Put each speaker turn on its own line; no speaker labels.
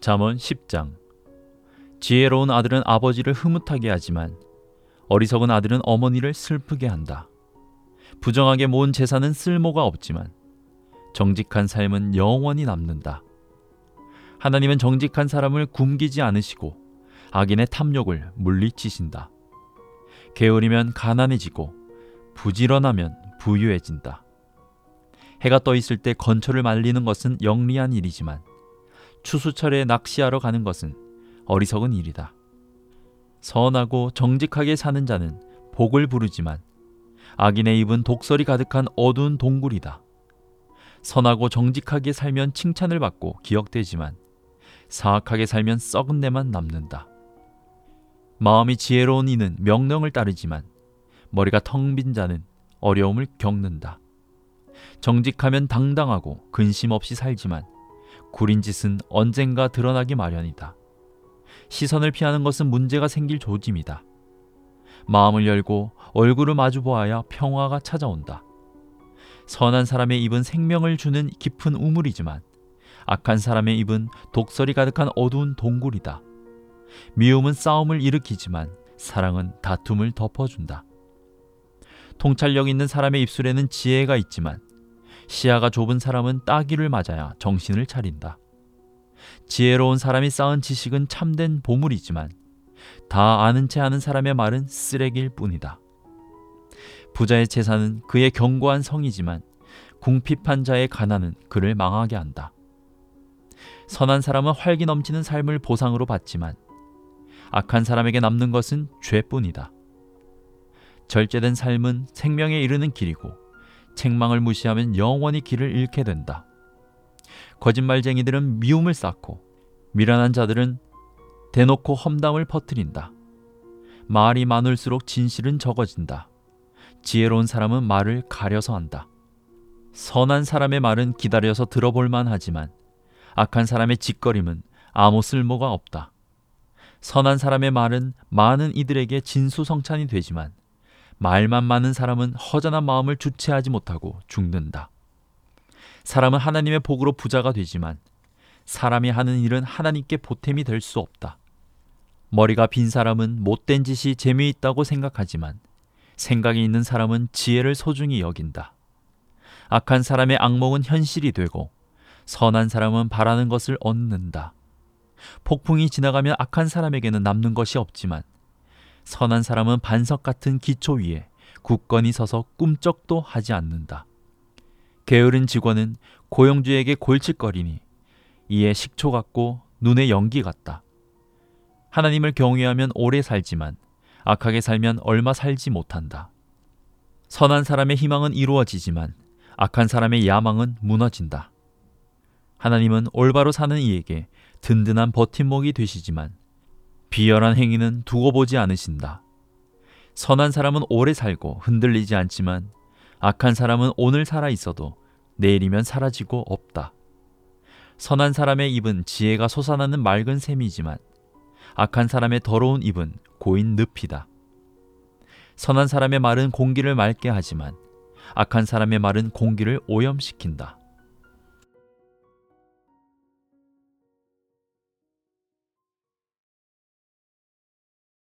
잠언 10장 지혜로운 아들은 아버지를 흐뭇하게 하지만 어리석은 아들은 어머니를 슬프게 한다. 부정하게 모은 재산은 쓸모가 없지만 정직한 삶은 영원히 남는다. 하나님은 정직한 사람을 굶기지 않으시고 악인의 탐욕을 물리치신다. 게으르면 가난해지고 부지런하면 부유해진다. 해가 떠 있을 때 건초를 말리는 것은 영리한 일이지만 추수철에 낚시하러 가는 것은 어리석은 일이다. 선하고 정직하게 사는 자는 복을 부르지만 악인의 입은 독설이 가득한 어두운 동굴이다. 선하고 정직하게 살면 칭찬을 받고 기억되지만 사악하게 살면 썩은 내만 남는다. 마음이 지혜로운 이는 명령을 따르지만 머리가 텅 빈 자는 어려움을 겪는다. 정직하면 당당하고 근심 없이 살지만 구린 짓은 언젠가 드러나기 마련이다. 시선을 피하는 것은 문제가 생길 조짐이다. 마음을 열고 얼굴을 마주 보아야 평화가 찾아온다. 선한 사람의 입은 생명을 주는 깊은 우물이지만 악한 사람의 입은 독설이 가득한 어두운 동굴이다. 미움은 싸움을 일으키지만 사랑은 다툼을 덮어준다. 통찰력 있는 사람의 입술에는 지혜가 있지만 시야가 좁은 사람은 따기를 맞아야 정신을 차린다. 지혜로운 사람이 쌓은 지식은 참된 보물이지만 다 아는 채 하는 사람의 말은 쓰레기일 뿐이다. 부자의 재산은 그의 견고한 성이지만 궁핍한 자의 가난은 그를 망하게 한다. 선한 사람은 활기 넘치는 삶을 보상으로 받지만 악한 사람에게 남는 것은 죄뿐이다. 절제된 삶은 생명에 이르는 길이고 책망을 무시하면 영원히 길을 잃게 된다. 거짓말쟁이들은 미움을 쌓고 미련한 자들은 대놓고 험담을 퍼뜨린다. 말이 많을수록 진실은 적어진다. 지혜로운 사람은 말을 가려서 한다. 선한 사람의 말은 기다려서 들어볼 만 하지만 악한 사람의 짓거림은 아무 쓸모가 없다. 선한 사람의 말은 많은 이들에게 진수성찬이 되지만 말만 많은 사람은 허전한 마음을 주체하지 못하고 죽는다. 사람은 하나님의 복으로 부자가 되지만 사람이 하는 일은 하나님께 보탬이 될 수 없다. 머리가 빈 사람은 못된 짓이 재미있다고 생각하지만 생각이 있는 사람은 지혜를 소중히 여긴다. 악한 사람의 악몽은 현실이 되고 선한 사람은 바라는 것을 얻는다. 폭풍이 지나가면 악한 사람에게는 남는 것이 없지만 선한 사람은 반석 같은 기초 위에 굳건히 서서 꿈쩍도 하지 않는다. 게으른 직원은 고용주에게 골칫거리니 이에 식초 같고 눈에 연기 같다. 하나님을 경외하면 오래 살지만 악하게 살면 얼마 살지 못한다. 선한 사람의 희망은 이루어지지만 악한 사람의 야망은 무너진다. 하나님은 올바로 사는 이에게 든든한 버팀목이 되시지만 비열한 행위는 두고 보지 않으신다. 선한 사람은 오래 살고 흔들리지 않지만 악한 사람은 오늘 살아 있어도 내일이면 사라지고 없다. 선한 사람의 입은 지혜가 솟아나는 맑은 샘이지만 악한 사람의 더러운 입은 고인 늪이다. 선한 사람의 말은 공기를 맑게 하지만 악한 사람의 말은 공기를 오염시킨다.